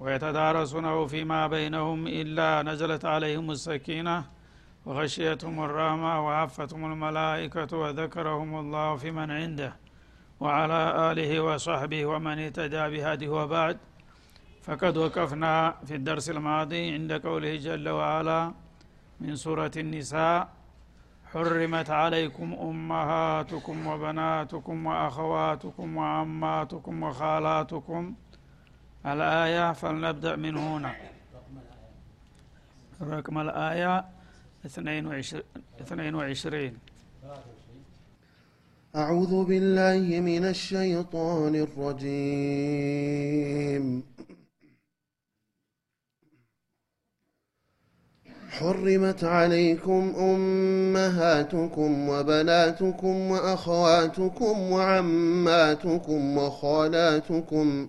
ويتدارسونه فيما بينهم إلا نزلت عليهم السكينة وغشيتهم الرحمة وعفتهم الملائكة وذكرهم الله في من عنده وعلى آله وصحبه ومن اهتدى بهذه وبعد. فقد وقفنا في الدرس الماضي عند قوله جل وعلا من سورة النساء حرمت عليكم أمهاتكم وبناتكم وأخواتكم وعماتكم وخالاتكم الآية فلنبدأ من هنا. رقم الآية 22 أعوذ بالله من الشيطان الرجيم. حرمت عليكم أمهاتكم وبناتكم وأخواتكم وعماتكم وخالاتكم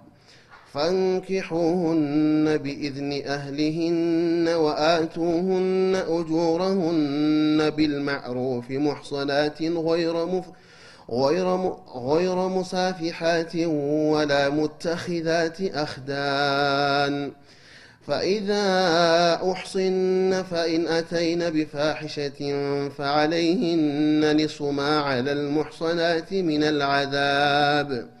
فانكحوهن بإذن أهلهن وآتوهن أجورهن بالمعروف محصنات غير مف غير م... غير مسافحات ولا متخذات أخدان. فإذا أحصن فإن أتين بفاحشة فعليهن نصف ما على المحصنات من العذاب.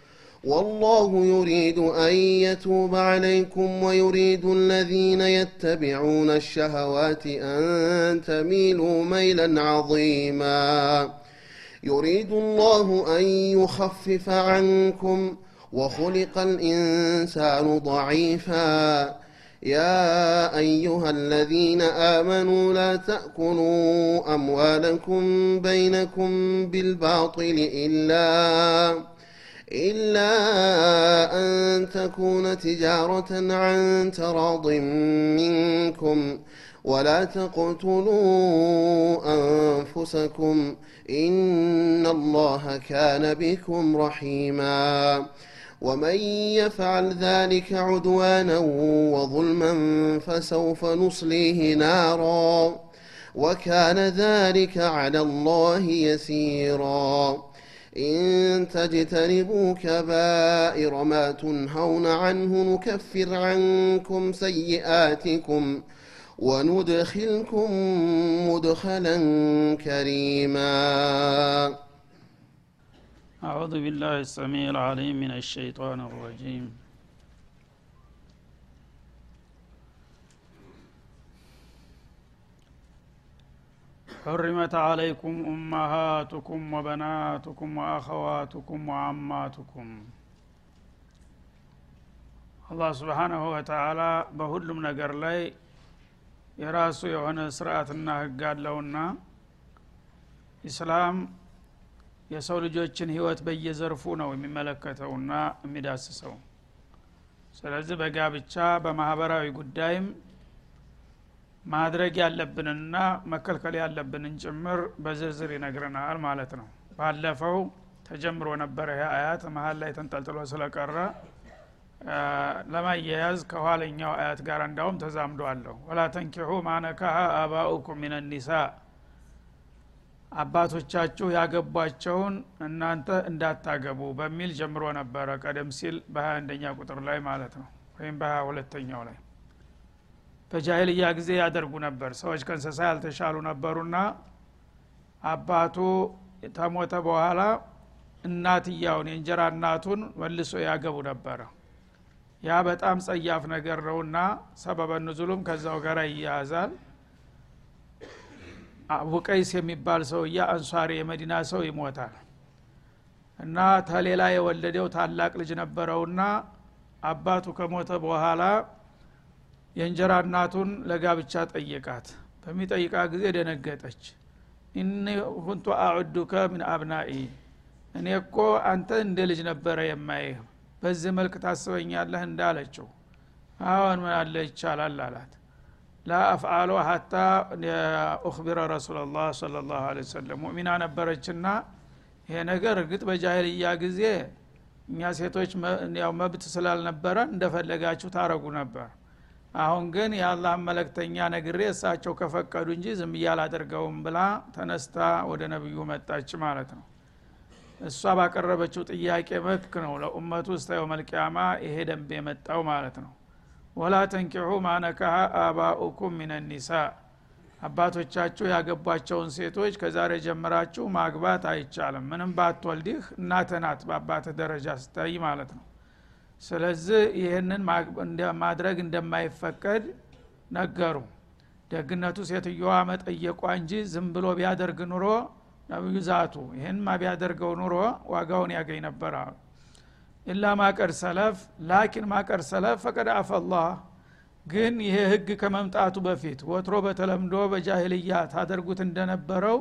والله يريد أن يتوب عليكم ويريد الذين يتبعون الشهوات أن تميلوا ميلا عظيما. يريد الله أن يخفف عنكم وخلق الإنسان ضعيفا. يا أيها الذين آمنوا لا تأكلوا أموالكم بينكم بالباطل إلا إلا أن تكون تجارة عن تراض منكم ولا تقتلوا أنفسكم إن الله كان بكم رحيما ومن يفعل ذلك عدوانا وظلما فسوف نصليه نارا وكان ذلك على الله يسيرا إن تجتنبوا كبائر ما تنهون عنه نكفر عنكم سيئاتكم وندخلكم مدخلا كريما. أعوذ بالله السميع العليم من الشيطان الرجيم. حرمت عليكم أمهاتكم وبناتكم وأخواتكم وعماتكم አላህ ስብሓናሁ ወተላ በሁሉም ነገር ላይ የራሱ የሆነ ስርአትና ህግ አለውና ኢስላም የሰው ልጆችን ህይወት በየዘርፉ ነው የሚመለከተውና የሚዳስሰው ስለዚህ በጋብቻ በማህበራዊ ጉዳይም ማድረግ ያለብንና መከልከል ያለብንን ጭምር በዝርዝር ይነግረናል ማለት ነው። ባለፈው ተጀምሮ ነበረ ይህ አያት መሀል ላይ ተንጠልጥሎ ስለቀረ ለማያያዝ ከኋለኛው አያት ጋር እንዳውም ተዛምዶ አለሁ ወላ ተንኪሑ ማነካሀ አባኡኩም ሚን ኒሳ አባቶቻችሁ ያገቧቸውን እናንተ እንዳታገቡ በሚል ጀምሮ ነበረ ቀደም ሲል በሀያ አንደኛ ቁጥር ላይ ማለት ነው ወይም በሀያ ሁለተኛው ላይ በጃይልያ ጊዜ ያደርጉ ነበር። ሰዎች ከእንስሳ ያልተሻሉ ነበሩና አባቱ ተሞተ በኋላ እናትያውን የእንጀራ እናቱን መልሶ ያገቡ ነበረ። ያ በጣም ጸያፍ ነገር ነውና ሰበበ ንዙሉም ከዛው ጋር ይያያዛል። አቡ ቀይስ የሚባል ሰውዬ አንሷሪ የመዲና ሰው ይሞታል። እና ተሌላ የወለደው ታላቅ ልጅ ነበረውና አባቱ ከሞተ በኋላ የእንጀራ እናቱን ለጋብቻ ጠየቃት። በሚጠይቃ ጊዜ ደነገጠች። እኒ ሁንቱ አዑዱከ ምን አብናኢ? እኔ እኮ አንተ እንደ ልጅ ነበረ የማይህ በዚህ መልክ ታስበኛለህ? እንዳለችው። አሁን ምን አለ ይቻላል? አላት። ላ አፍአሎ ሀታ ኡክቢረ ረሱላ ላህ ለ ላሁ ወሰለም። ሙእሚና ነበረችና ይሄ ነገር እርግጥ በጃሂልያ ጊዜ እኛ ሴቶች ያው መብት ስላልነበረ እንደፈለጋችሁ ታረጉ ነበር አሁን ግን የአላህ መለክተኛ ነግሬ እሳቸው ከፈቀዱ እንጂ ዝም እያላደርገውም ብላ ተነስታ ወደ ነቢዩ መጣች ማለት ነው። እሷ ባቀረበችው ጥያቄ መልክ ነው ለኡመቱ ውስጥ የውመልቅያማ ይሄ ደንብ የመጣው ማለት ነው። ወላ ተንኪሑ ማነካሀ አባኡኩም ሚን ኒሳ። አባቶቻችሁ ያገቧቸውን ሴቶች ከዛሬ ጀምራችሁ ማግባት አይቻልም። ምንም ባትወልዲህ እናተ ናት በአባትህ ደረጃ ስታይ ማለት ነው ስለዚህ ይህንን ማድረግ እንደማይፈቀድ ነገሩ። ደግነቱ ሴትዮዋ መጠየቋ እንጂ ዝም ብሎ ቢያደርግ ኑሮ ነቢዩ ዛቱ ይህንማ ቢያደርገው ኑሮ ዋጋውን ያገኝ ነበር አሉ ኢላ ማቀድ ሰለፍ ላኪን ማቀድ ሰለፍ ፈቀድ አፈላህ። ግን ይሄ ህግ ከመምጣቱ በፊት ወትሮ በተለምዶ በጃሂልያ ታደርጉት እንደነበረው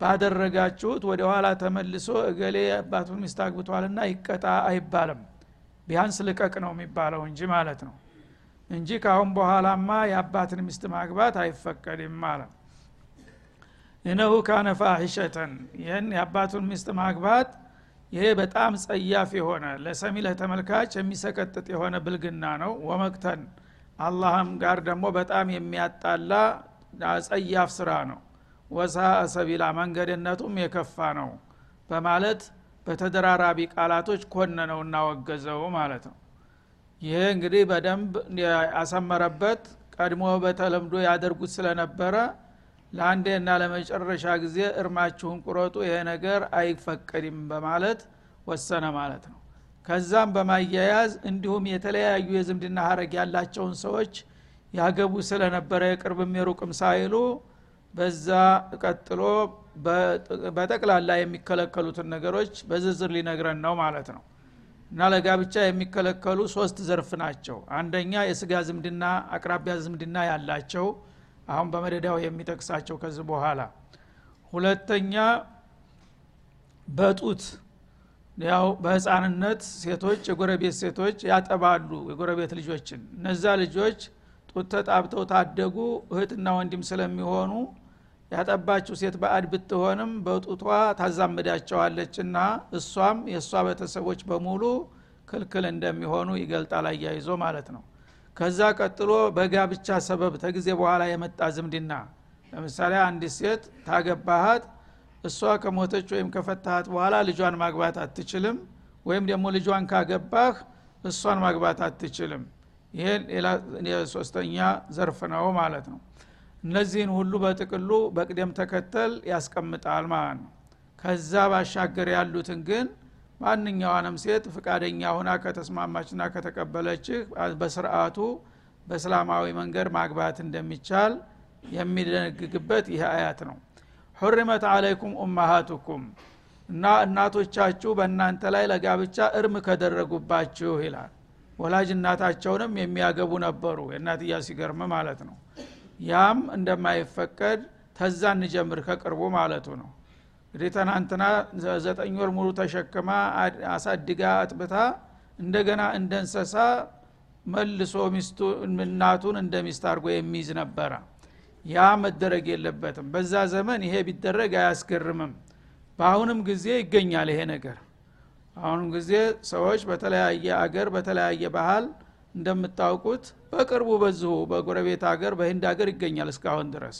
ባደረጋችሁት ወደ ኋላ ተመልሶ እገሌ አባቱን ሚስት አግብቷልና ይቀጣ አይባልም ቢያንስ ልቀቅ ነው የሚባለው እንጂ ማለት ነው። እንጂ ካሁን በኋላማ የአባትን ሚስት ማግባት አይፈቀድም ማለት እነሁ ካነ ፋሒሸተን ይህን የአባቱን ሚስት ማግባት ይሄ በጣም ጸያፍ የሆነ ለሰሚ ለተመልካች የሚሰቀጥጥ የሆነ ብልግና ነው። ወመቅተን አላህም ጋር ደግሞ በጣም የሚያጣላ ጸያፍ ስራ ነው። ወሳ ሰቢላ መንገድነቱም የከፋ ነው በማለት በተደራራቢ ቃላቶች ኮነነው እናወገዘው ማለት ነው። ይሄ እንግዲህ በደንብ ያሰመረበት ቀድሞ በተለምዶ ያደርጉት ስለነበረ ለአንዴና ለመጨረሻ ጊዜ እርማችሁን ቁረጡ ይሄ ነገር አይፈቀድም በማለት ወሰነ ማለት ነው። ከዛም በማያያዝ እንዲሁም የተለያዩ የዝምድና ሀረግ ያላቸውን ሰዎች ያገቡ ስለነበረ የቅርብም የሩቅም ሳይሉ በዛ ቀጥሎ በጠቅላላ የሚከለከሉትን ነገሮች በዝርዝር ሊነግረን ነው ማለት ነው። እና ለጋብቻ የሚከለከሉ ሶስት ዘርፍ ናቸው። አንደኛ የስጋ ዝምድና አቅራቢያ ዝምድና ያላቸው አሁን በመደዳው የሚጠቅሳቸው ከዚህ በኋላ። ሁለተኛ በጡት ያው በህፃንነት ሴቶች የጎረቤት ሴቶች ያጠባሉ የጎረቤት ልጆችን። እነዛ ልጆች ጡት ተጣብተው ታደጉ እህትና ወንድም ስለሚሆኑ ያጠባችው ሴት በአድ ብትሆንም በጡቷ ታዛምዳቸዋለችና እሷም የእሷ ቤተሰቦች በሙሉ ክልክል እንደሚሆኑ ይገልጣል አያይዞ ማለት ነው። ከዛ ቀጥሎ በጋብቻ ሰበብ ተጊዜ በኋላ የመጣ ዝምድና። ለምሳሌ አንዲት ሴት ታገባሃት እሷ ከሞተች ወይም ከፈታሃት በኋላ ልጇን ማግባት አትችልም ወይም ደግሞ ልጇን ካገባህ እሷን ማግባት አትችልም። ይሄን ሶስተኛ ዘርፍ ነው ማለት ነው እነዚህን ሁሉ በጥቅሉ በቅደም ተከተል ያስቀምጣል ማለት ነው። ከዛ ባሻገር ያሉትን ግን ማንኛዋንም ሴት ፍቃደኛ ሁና ከተስማማችና ከተቀበለችህ በስርአቱ በእስላማዊ መንገድ ማግባት እንደሚቻል የሚደነግግበት ይህ አያት ነው። ሁሪመት አለይኩም ኡማሃቱኩም እና እናቶቻችሁ በእናንተ ላይ ለጋብቻ እርም ከደረጉባችሁ ይላል። ወላጅ እናታቸውንም የሚያገቡ ነበሩ። የእናትያ ሲገርም ማለት ነው ያም እንደማይፈቀድ ተዛ እንጀምር ከቅርቡ ማለቱ ነው። እንግዲህ ትናንትና ዘጠኝ ወር ሙሉ ተሸክማ አሳድጋ አጥብታ እንደገና እንደ እንሰሳ መልሶ ሚስቱ እናቱን እንደ ሚስት አድርጎ የሚይዝ ነበረ። ያ መደረግ የለበትም። በዛ ዘመን ይሄ ቢደረግ አያስገርምም። በአሁንም ጊዜ ይገኛል ይሄ ነገር። አሁንም ጊዜ ሰዎች በተለያየ አገር በተለያየ ባህል እንደምታውቁት በቅርቡ በዚሁ በጎረቤት ሀገር በህንድ ሀገር ይገኛል እስካሁን ድረስ።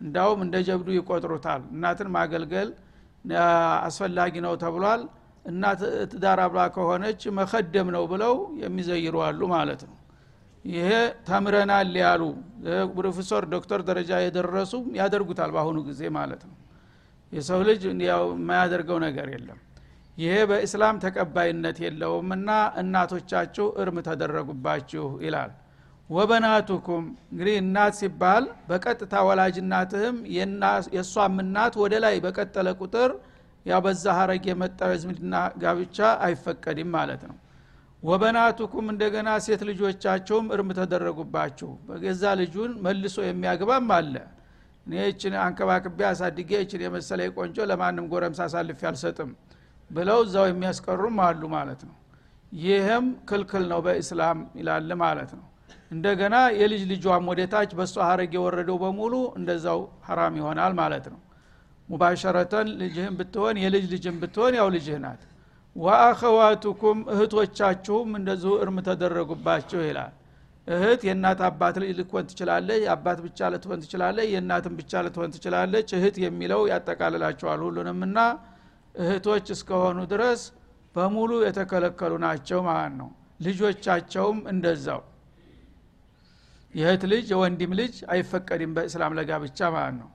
እንዳውም እንደ ጀብዱ ይቆጥሩታል። እናትን ማገልገል አስፈላጊ ነው ተብሏል። እናት ትዳር አብላ ከሆነች መከደም ነው ብለው የሚዘይሩ አሉ ማለት ነው። ይሄ ተምረናል ያሉ ፕሮፌሰር ዶክተር ደረጃ የደረሱ ያደርጉታል በአሁኑ ጊዜ ማለት ነው። የሰው ልጅ ያው የማያደርገው ነገር የለም ይሄ በእስላም ተቀባይነት የለውምና እናቶቻችሁ እርም ተደረጉባችሁ ይላል። ወበናቱኩም እንግዲህ እናት ሲባል በቀጥታ ወላጅ እናትህም የእሷም እናት ወደ ላይ በቀጠለ ቁጥር ያው በዛ ሀረግ የመጣው የዝምድና ጋብቻ አይፈቀድም ማለት ነው። ወበናቱኩም እንደገና ሴት ልጆቻቸውም እርም ተደረጉባችሁ። በገዛ ልጁን መልሶ የሚያግባም አለ። እኔ ይችን አንከባክቤ አሳድጌ ይችን የመሰለ ቆንጆ ለማንም ጎረምሳ አሳልፌ አልሰጥም ብለው እዛው የሚያስቀሩም አሉ ማለት ነው። ይህም ክልክል ነው በእስላም ይላል ማለት ነው። እንደገና የልጅ ልጇም ወደታች በእሷ ሀረግ የወረደው በሙሉ እንደዛው ሀራም ይሆናል ማለት ነው። ሙባሸረተን ልጅህን ብትሆን የልጅ ልጅን ብትሆን ያው ልጅህ ናት። ወአኸዋቱኩም እህቶቻችሁም እንደዚሁ እርም ተደረጉባችሁ ይላል። እህት የእናት አባት ልጅ ልትሆን ትችላለች የአባት ብቻ ልትሆን ትችላለች የእናትን ብቻ ልትሆን ትችላለች። እህት የሚለው ያጠቃልላቸዋል ሁሉንምና እህቶች እስከሆኑ ድረስ በሙሉ የተከለከሉ ናቸው ማለት ነው። ልጆቻቸውም እንደዛው። የእህት ልጅ የወንድም ልጅ አይፈቀድም በእስላም ለጋብቻ ማለት ነው።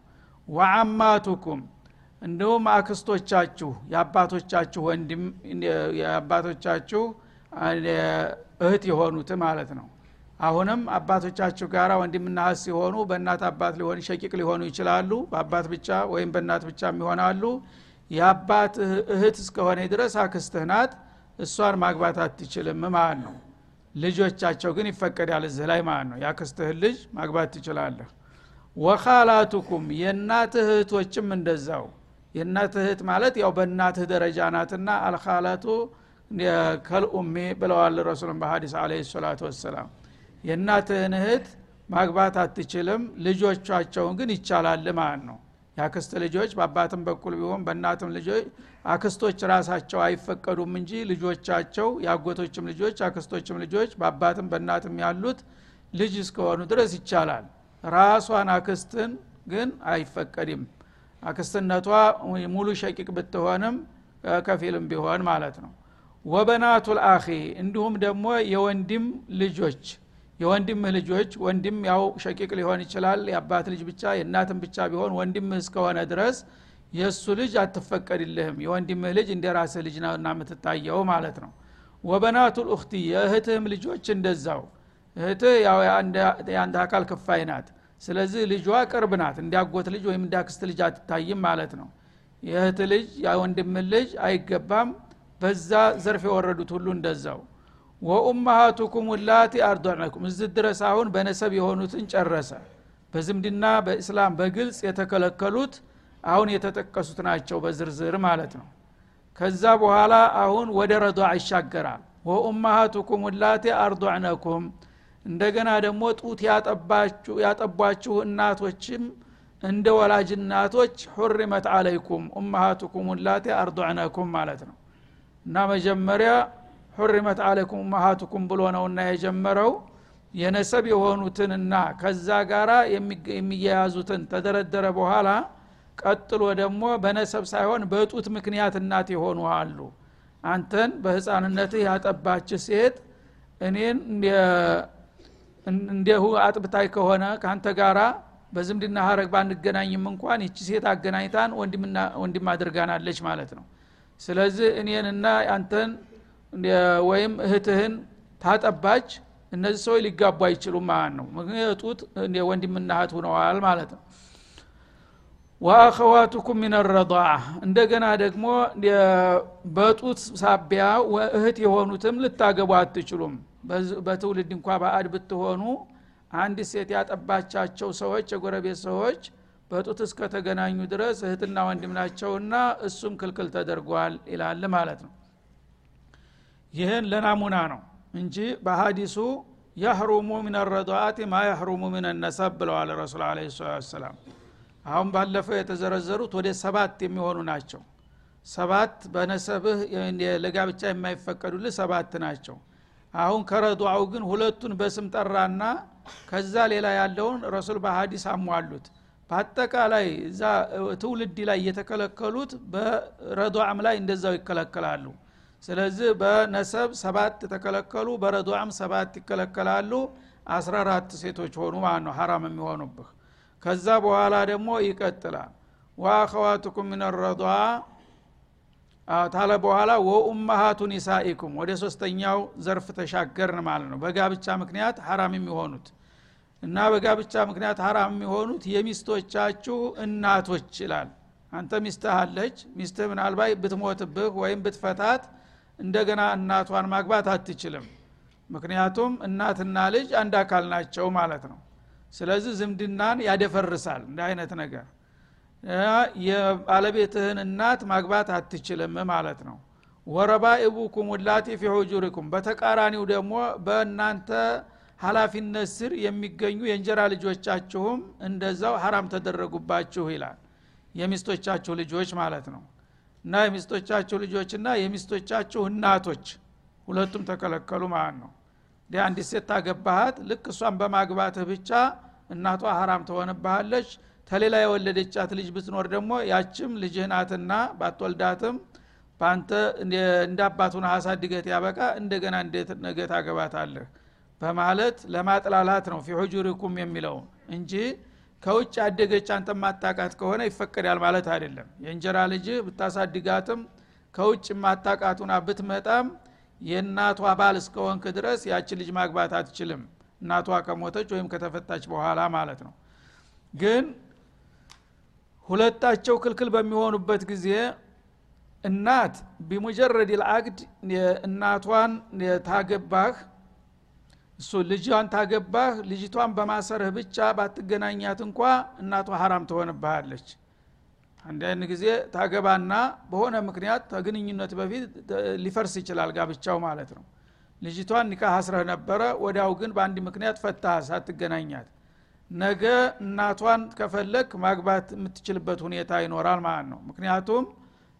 ወአማቱኩም እንዲሁም አክስቶቻችሁ የአባቶቻችሁ ወንድም የአባቶቻችሁ እህት የሆኑት ማለት ነው። አሁንም አባቶቻችሁ ጋር ወንድምና እህት ሲሆኑ በእናት አባት ሊሆን ሸቂቅ ሊሆኑ ይችላሉ። በአባት ብቻ ወይም በእናት ብቻ ይሆናሉ የአባት እህት እስከሆነ ድረስ አክስትህ ናት እሷን ማግባት አትችልም ማለት ነው። ልጆቻቸው ግን ይፈቀዳል እዚህ ላይ ማለት ነው። የአክስትህን ልጅ ማግባት ትችላለህ። ወካላቱኩም የእናትህ እህቶችም እንደዛው። የእናትህ እህት ማለት ያው በእናትህ ደረጃ ናትና አልካላቱ ከልኡሜ ብለዋል ረሱልን በሀዲስ አለ ሰላቱ ወሰላም። የእናትህን እህት ማግባት አትችልም ልጆቻቸውን ግን ይቻላል ማለት ነው የአክስት ልጆች በአባትም በኩል ቢሆን በእናትም ልጆች አክስቶች ራሳቸው አይፈቀዱም እንጂ ልጆቻቸው የአጎቶችም ልጆች አክስቶችም ልጆች በአባትም በእናትም ያሉት ልጅ እስከሆኑ ድረስ ይቻላል። ራሷን አክስትን ግን አይፈቀድም። አክስትነቷ ሙሉ شقيق ብትሆንም ከፊልም ቢሆን ማለት ነው። وبنات الأخ እንዲሁም ደግሞ የወንድም ልጆች የወንድምህ ልጆች ወንድም ያው شقيق ሊሆን ይችላል የአባት ልጅ ብቻ የእናትም ብቻ ቢሆን ወንድምህ እስከሆነ ድረስ የእሱ ልጅ አትፈቀድልህም። የወንድምህ ልጅ እንደ ራስህ ልጅ ነውና የምትታየው ማለት ነው። ወበናቱ ልኡክቲ የእህትህም ልጆች እንደዛው። እህትህ ያው የአንድ አካል ክፋይ ናት። ስለዚህ ልጇ ቅርብ ናት። እንዲያጎት ልጅ ወይም እንዲያክስት ልጅ አትታይም ማለት ነው። የእህት ልጅ የወንድም ልጅ አይገባም። በዛ ዘርፍ የወረዱት ሁሉ እንደዛው ወኡማሃቱኩም ላቲ አርዶዕነኩም። እዚህ ድረስ አሁን በነሰብ የሆኑትን ጨረሰ። በዝምድና በእስላም በግልጽ የተከለከሉት አሁን የተጠቀሱት ናቸው በዝርዝር ማለት ነው። ከዛ በኋላ አሁን ወደ ረዷ ይሻገራል። ወኡማሃቱኩም ላቴ አርዷዕነኩም እንደገና ደግሞ ጡት ያጠቧችሁ እናቶችም እንደ ወላጅ እናቶች ሁሪመት አለይኩም ኡማሃቱኩም ላቴ አርዷዕነኩም ማለት ነው። እና መጀመሪያ ሁሪመት አለይኩም ኡማሃቱኩም ብሎ ነውና የጀመረው። የነሰብ የሆኑትንና ከዛ ጋራ የሚያያዙትን ተደረደረ በኋላ ቀጥሎ ደግሞ በነሰብ ሳይሆን በጡት ምክንያት እናት የሆኑ አሉ። አንተን በህፃንነትህ ያጠባች ሴት እኔን እንዲሁ አጥብታይ ከሆነ ከአንተ ጋራ በዝምድና ሀረግ ባንገናኝም እንኳን ይቺ ሴት አገናኝታን ወንድም አድርጋናለች ማለት ነው። ስለዚህ እኔንና አንተን ወይም እህትህን ታጠባች እነዚህ ሰዎች ሊጋቡ አይችሉም ማለት ነው። ምክንያቱት ወንድምና ሁነዋል ማለት ነው። ወአኸዋቱኩም ረضዓ እንደገና ደግሞ በጡት ሳቢያ እህት የሆኑትም ልታገቡ አትችሉም። በትውልድ እንኳ በአድ ብትሆኑ አንድ ሴት ያጠባቻቸው ሰዎች የጎረቤት ሰዎች በጡት እስከተገናኙ ድረስ እህትና ወንድም ናቸውና እሱም ክልክል ተደርጓል ይላል ማለት ነው ይህን ለናሙና ነው እንጂ በሀዲሱ የህሩሙ ምን ረضዓት ማ የህሩሙ ምን ነሰብ ብለዋል ረሱል አለ ሰላም አሁን ባለፈው የተዘረዘሩት ወደ ሰባት የሚሆኑ ናቸው። ሰባት በነሰብህ ለጋብቻ የማይፈቀዱልህ ሰባት ናቸው። አሁን ከረዱዓው ግን ሁለቱን በስም ጠራና ከዛ ሌላ ያለውን ረሱል በሀዲስ አሟሉት። በአጠቃላይ እዛ ትውልድ ላይ የተከለከሉት በረዱዓም ላይ እንደዛው ይከለከላሉ ስለዚህ በነሰብ ሰባት ተከለከሉ በረዱዓም ሰባት ይከለከላሉ። አስራ አራት ሴቶች ሆኑ ማለት ነው ሀራም የሚሆኑብህ። ከዛ በኋላ ደግሞ ይቀጥላል። ወአኸዋቱኩም ምን ረዷ ታለ በኋላ ወኡመሃቱ ኒሳኢኩም። ወደ ሶስተኛው ዘርፍ ተሻገርን ማለት ነው። በጋብቻ ምክንያት ሀራም የሚሆኑት እና በጋብቻ ምክንያት ሀራም የሚሆኑት የሚስቶቻችሁ እናቶች ይላል። አንተ ሚስትህ አለች ሚስትህ ምናልባት ብትሞትብህ ወይም ብትፈታት እንደገና እናቷን ማግባት አትችልም። ምክንያቱም እናትና ልጅ አንድ አካል ናቸው ማለት ነው። ስለዚህ ዝምድናን ያደፈርሳል እንደ አይነት ነገር። የባለቤትህን እናት ማግባት አትችልም ማለት ነው። ወረባኢቡኩም ላቲ ፊ ሁጁሪኩም በተቃራኒው ደግሞ በእናንተ ሀላፊነት ስር የሚገኙ የእንጀራ ልጆቻችሁም እንደዛው ሀራም ተደረጉባችሁ ይላል። የሚስቶቻችሁ ልጆች ማለት ነው እና የሚስቶቻችሁ ልጆችና የሚስቶቻችሁ እናቶች ሁለቱም ተከለከሉ ማለት ነው። እንዲህ አንዲት ሴት ታገባሃት ልክ እሷን በማግባትህ ብቻ እናቷ ሀራም ትሆንብሃለች። ተሌላ የወለደቻት ልጅ ብትኖር ደግሞ ያችም ልጅህ ናትና ባትወልዳትም በአንተ እንደ አሳድገት ያበቃ እንደገና እንዴት ነገ ታገባታለህ? በማለት ለማጥላላት ነው። ፊ ሁጁሪኩም የሚለው እንጂ ከውጭ አደገች አንተ ማታቃት ከሆነ ይፈቀዳል ማለት አይደለም። የእንጀራ ልጅ ብታሳድጋትም ከውጭ ማታቃቱና ብትመጣም የእናቷ ባል እስከሆንክ ድረስ ያችን ልጅ ማግባት አትችልም። እናቷ ከሞተች ወይም ከተፈታች በኋላ ማለት ነው። ግን ሁለታቸው ክልክል በሚሆኑበት ጊዜ እናት ቢሙጀረድ ልአቅድ እናቷን ታገባህ እሱ ልጇን ታገባህ ልጅቷን በማሰርህ ብቻ ባትገናኛት እንኳ እናቷ ሀራም ትሆንብሃለች። አንዳንድ ጊዜ ታገባና በሆነ ምክንያት ከግንኙነት በፊት ሊፈርስ ይችላል ጋብቻው ማለት ነው። ልጅቷን ኒካህ አስረህ ነበረ ወዲያው ግን በአንድ ምክንያት ፈታህ ሳትገናኛት። ነገ እናቷን ከፈለግ ማግባት የምትችልበት ሁኔታ ይኖራል ማለት ነው። ምክንያቱም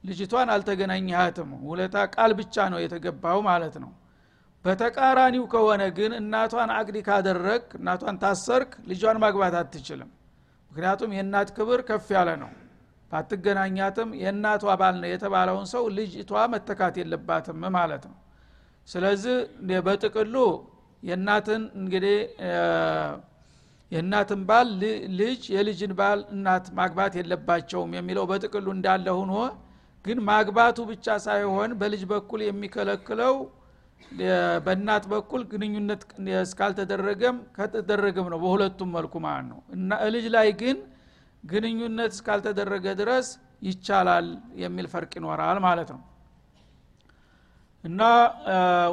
ልጅቷን አልተገናኘሃትም ውለታ ቃል ብቻ ነው የተገባው ማለት ነው በተቃራኒው ከሆነ ግን እናቷን አቅዲ ካደረግ እናቷን ታሰርክ ልጇን ማግባት አትችልም። ምክንያቱም የእናት ክብር ከፍ ያለ ነው። ባትገናኛትም የእናቷ ባል ነው የተባለውን ሰው ልጅቷ መተካት የለባትም ማለት ነው። ስለዚህ በጥቅሉ የእናትን እንግዲህ የእናትን ባል ልጅ የልጅን ባል እናት ማግባት የለባቸውም የሚለው በጥቅሉ እንዳለ ሁኖ ግን ማግባቱ ብቻ ሳይሆን በልጅ በኩል የሚከለክለው በእናት በኩል ግንኙነት እስካልተደረገም ከተደረገም ነው በሁለቱም መልኩ ማለት ነው። እና ልጅ ላይ ግን ግንኙነት እስካልተደረገ ድረስ ይቻላል የሚል ፈርቅ ይኖራል ማለት ነው። እና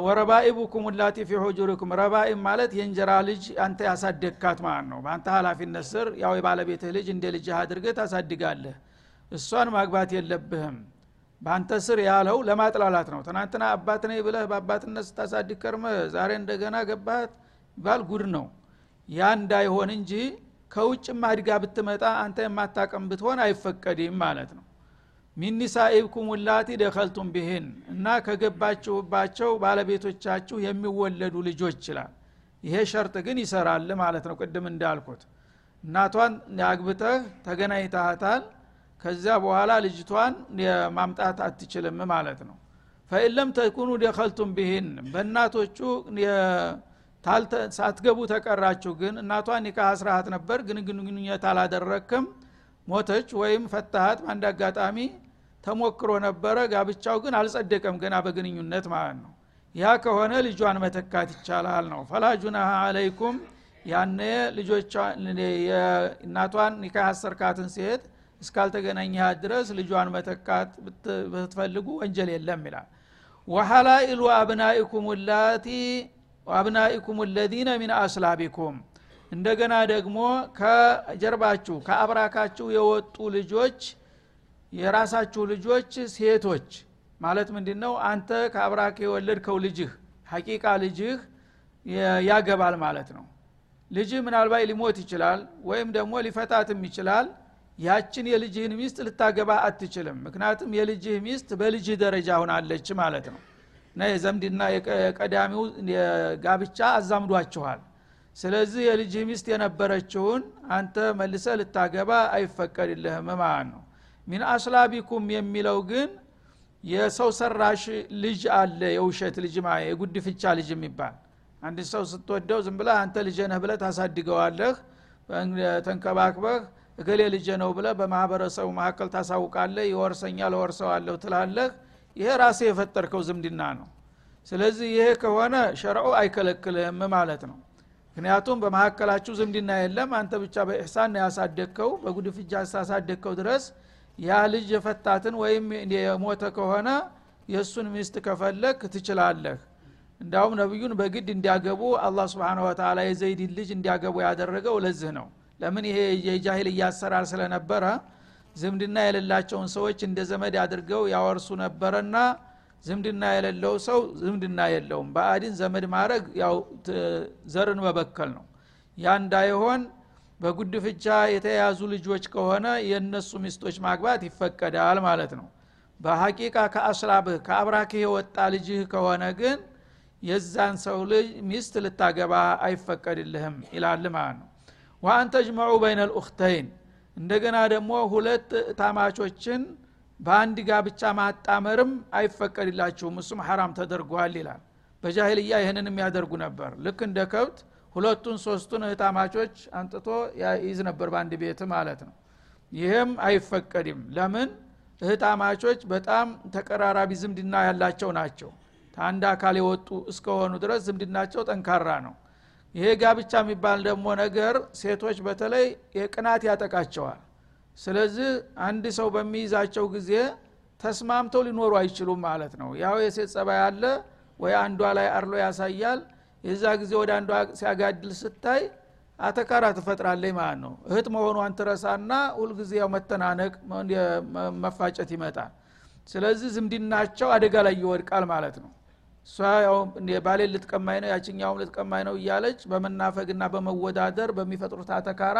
ወረባኢቡኩም ላቲ ፊ ሁጁሪኩም ረባኢብ ማለት የእንጀራ ልጅ አንተ ያሳደግካት ማለት ነው። በአንተ ሀላፊነት ስር ያው የባለቤትህ ልጅ እንደ ልጅህ አድርገህ ታሳድጋለህ። እሷን ማግባት የለብህም በአንተ ስር ያለው ለማጥላላት ነው። ትናንትና አባት ነኝ ብለህ በአባትነት ስታሳድግ ከርመ ዛሬ እንደገና ገባት ይባል ጉድ ነው። ያ እንዳይሆን እንጂ ከውጭም አድጋ ብትመጣ አንተ የማታቀም ብትሆን አይፈቀድም ማለት ነው። ሚን ኒሳኢብኩም ላቲ ደኸልቱም ቢህን እና ከገባችሁባቸው ባለቤቶቻችሁ የሚወለዱ ልጆች ይችላል ይሄ ሸርጥ ግን ይሰራል ማለት ነው ቅድም እንዳልኩት። እናቷን አግብተህ ተገናኝታታል ከዚያ በኋላ ልጅቷን ማምጣት አትችልም ማለት ነው። ፈኢለም ተኩኑ ደኸልቱም ቢህን በእናቶቹ ሳትገቡ ተቀራችሁ። ግን እናቷን ኒካህ አስራሃት ነበር። ግን ግንኙነት አላደረክም። ሞተች ወይም ፈታሃት። በአንድ አጋጣሚ ተሞክሮ ነበረ። ጋብቻው ግን አልጸደቀም ገና በግንኙነት ማለት ነው። ያ ከሆነ ልጇን መተካት ይቻላል ነው። ፈላ ጁናሃ አለይኩም ያነ ልጆቿ እናቷን ኒካ ያሰርካትን ሴት እስካልተገናኘሃት ድረስ ልጇን መተካት ብትፈልጉ ወንጀል የለም ይላል። ወሐላኢሉ አብናኢኩም ላቲ ወአብናኢኩም ለዚነ ሚን አስላቢኩም። እንደገና ደግሞ ከጀርባችሁ ከአብራካችሁ የወጡ ልጆች የራሳችሁ ልጆች ሴቶች ማለት ምንድ ነው አንተ ከአብራክ የወለድከው ልጅህ ሐቂቃ ልጅህ ያገባል ማለት ነው። ልጅህ ምናልባት ሊሞት ይችላል ወይም ደግሞ ሊፈታትም ይችላል ያችን የልጅህን ሚስት ልታገባ አትችልም። ምክንያቱም የልጅህ ሚስት በልጅህ ደረጃ ሁናለች ማለት ነው። እና የዘምድና የቀዳሚው ጋብቻ አዛምዷችኋል። ስለዚህ የልጅህ ሚስት የነበረችውን አንተ መልሰ ልታገባ አይፈቀድልህም ማለት ነው። ሚን አስላቢኩም የሚለው ግን የሰው ሰራሽ ልጅ አለ። የውሸት ልጅ ማ የጉድ ፍቻ ልጅ የሚባል አንድ ሰው ስትወደው ዝም ብለህ አንተ ልጅ ነህ ብለህ ታሳድገዋለህ። ተንከባክበህ እገሌ ልጅ ነው ብለህ በማህበረሰቡ መካከል ታሳውቃለህ ይወርሰኛል ወርሰዋለሁ ትላለህ። ይሄ ራሴ የፈጠርከው ዝምድና ነው። ስለዚህ ይሄ ከሆነ ሸርዑ አይከለክልህም ማለት ነው። ምክንያቱም በመካከላችሁ ዝምድና የለም። አንተ ብቻ በኢሕሳን ያሳደግከው በጉድፍጃ ሳሳደግከው ድረስ ያ ልጅ የፈታትን ወይም የሞተ ከሆነ የእሱን ሚስት ከፈለግ ትችላለህ። እንዳውም ነቢዩን በግድ እንዲያገቡ አላህ ስብን ወተላ የዘይድን ልጅ እንዲያገቡ ያደረገው ለዚህ ነው ለምን ይሄ የጃሂልያ አሰራር ስለነበረ ዝምድና የሌላቸውን ሰዎች እንደ ዘመድ አድርገው ያወርሱ ነበረና ዝምድና የሌለው ሰው ዝምድና የለውም። በአዲን ዘመድ ማድረግ ያው ዘርን መበከል ነው። ያ እንዳይሆን በጉድፍቻ የተያዙ ልጆች ከሆነ የእነሱ ሚስቶች ማግባት ይፈቀዳል ማለት ነው። በሐቂቃ ከአስላብህ ከአብራክህ የወጣ ልጅህ ከሆነ ግን የዛን ሰው ልጅ ሚስት ልታገባ አይፈቀድልህም ይላል ማለት ነው ወአን በይነ ልኡክተይን እንደገና ደግሞ ሁለት ታማቾችን በአንድ ጋብቻ ማጣመርም አይፈቀድላችሁም እሱም ሐራም ተደርጓል ይላል። በጃሂልያ ይህንን የሚያደርጉ ነበር። ልክ እንደ ከብት ሁለቱን ሶስቱን እህታማቾች አንጥቶ ይዝ ነበር በአንድ ቤት ማለት ነው። ይህም አይፈቀድም። ለምን? እህታማቾች በጣም ተቀራራቢ ዝምድና ያላቸው ናቸው። ከአንድ አካል የወጡ እስከሆኑ ድረስ ዝምድናቸው ጠንካራ ነው ይሄ ጋብቻ የሚባል ደግሞ ነገር ሴቶች በተለይ የቅናት ያጠቃቸዋል። ስለዚህ አንድ ሰው በሚይዛቸው ጊዜ ተስማምተው ሊኖሩ አይችሉም ማለት ነው። ያው የሴት ጸባይ አለ ወይ አንዷ ላይ አርሎ ያሳያል የዛ ጊዜ ወደ አንዷ ሲያጋድል ስታይ አተካራ ትፈጥራለች ማለት ነው። እህት መሆኗን ትረሳና ሁልጊዜ ያው መተናነቅ መፋጨት ይመጣል። ስለዚህ ዝምድናቸው አደጋ ላይ ይወድቃል ማለት ነው እሷ ያው ባሌ ልትቀማኝ ነው ያችኛውም ልትቀማኝ ነው እያለች በመናፈግና በመወዳደር በሚፈጥሩት አተካራ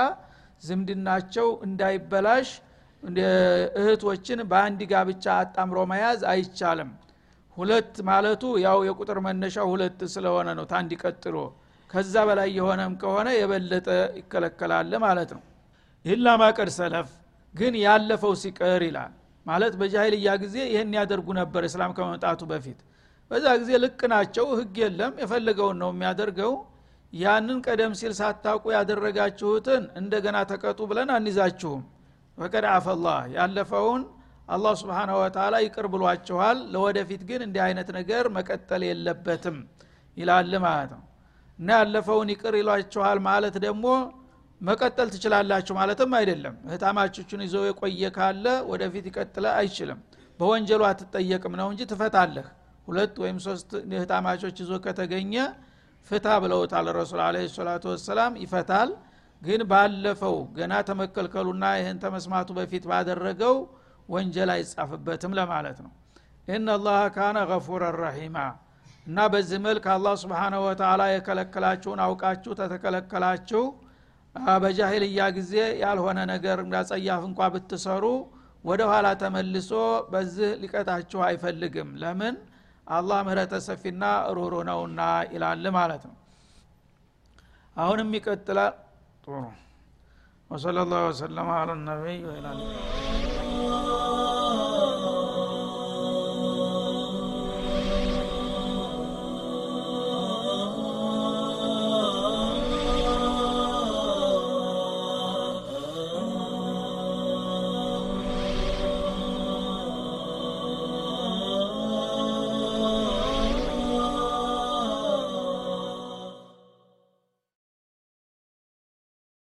ዝምድናቸው እንዳይበላሽ እህቶችን በአንድ ጋብቻ አጣምሮ መያዝ አይቻልም። ሁለት ማለቱ ያው የቁጥር መነሻው ሁለት ስለሆነ ነው ታንድ ቀጥሎ። ከዛ በላይ የሆነም ከሆነ የበለጠ ይከለከላል ማለት ነው። ይህላ ማቀድ ሰለፍ ግን ያለፈው ሲቀር ይላል። ማለት በጃሂልያ ጊዜ ይህን ያደርጉ ነበር እስላም ከመምጣቱ በፊት በዛ ጊዜ ልቅ ናቸው ህግ የለም የፈለገውን ነው የሚያደርገው። ያንን ቀደም ሲል ሳታውቁ ያደረጋችሁትን እንደገና ተቀጡ ብለን አንይዛችሁም። ፈቀድ አፈላህ ያለፈውን አላህ ስብሓናሁ ወተላ ይቅር ብሏችኋል። ለወደፊት ግን እንዲህ አይነት ነገር መቀጠል የለበትም ይላል ማለት ነው። እና ያለፈውን ይቅር ይሏችኋል ማለት ደግሞ መቀጠል ትችላላችሁ ማለትም አይደለም። እህታማቾቹን ይዞ የቆየ ካለ ወደፊት ይቀጥለ አይችልም። በወንጀሉ አትጠየቅም ነው እንጂ ትፈታለህ ሁለት ወይም ሶስት እህታማቾች ይዞ ከተገኘ ፍታ ብለውታል። ረሱል አለ ሰላቱ ወሰላም ይፈታል። ግን ባለፈው ገና ተመከልከሉና ይህን ተመስማቱ በፊት ባደረገው ወንጀል አይጻፍበትም ለማለት ነው። ኢነላህ ካነ ገፉረ ረሒማ እና በዚህ መልክ አላህ ስብሓናሁ ወተላ የከለከላችሁን አውቃችሁ ተተከለከላችሁ። በጃሂልያ ጊዜ ያልሆነ ነገር እንዳጸያፍ እንኳ ብትሰሩ ወደ ኋላ ተመልሶ በዚህ ሊቀጣችሁ አይፈልግም። ለምን አላህ ምህረተ ሰፊና ሩሩ ነውና ይላል ማለት ነው። አሁንም ይቀጥላል። ጥሩ ወሰለ ላሁ ወሰለማ አላ ነቢይ ወላ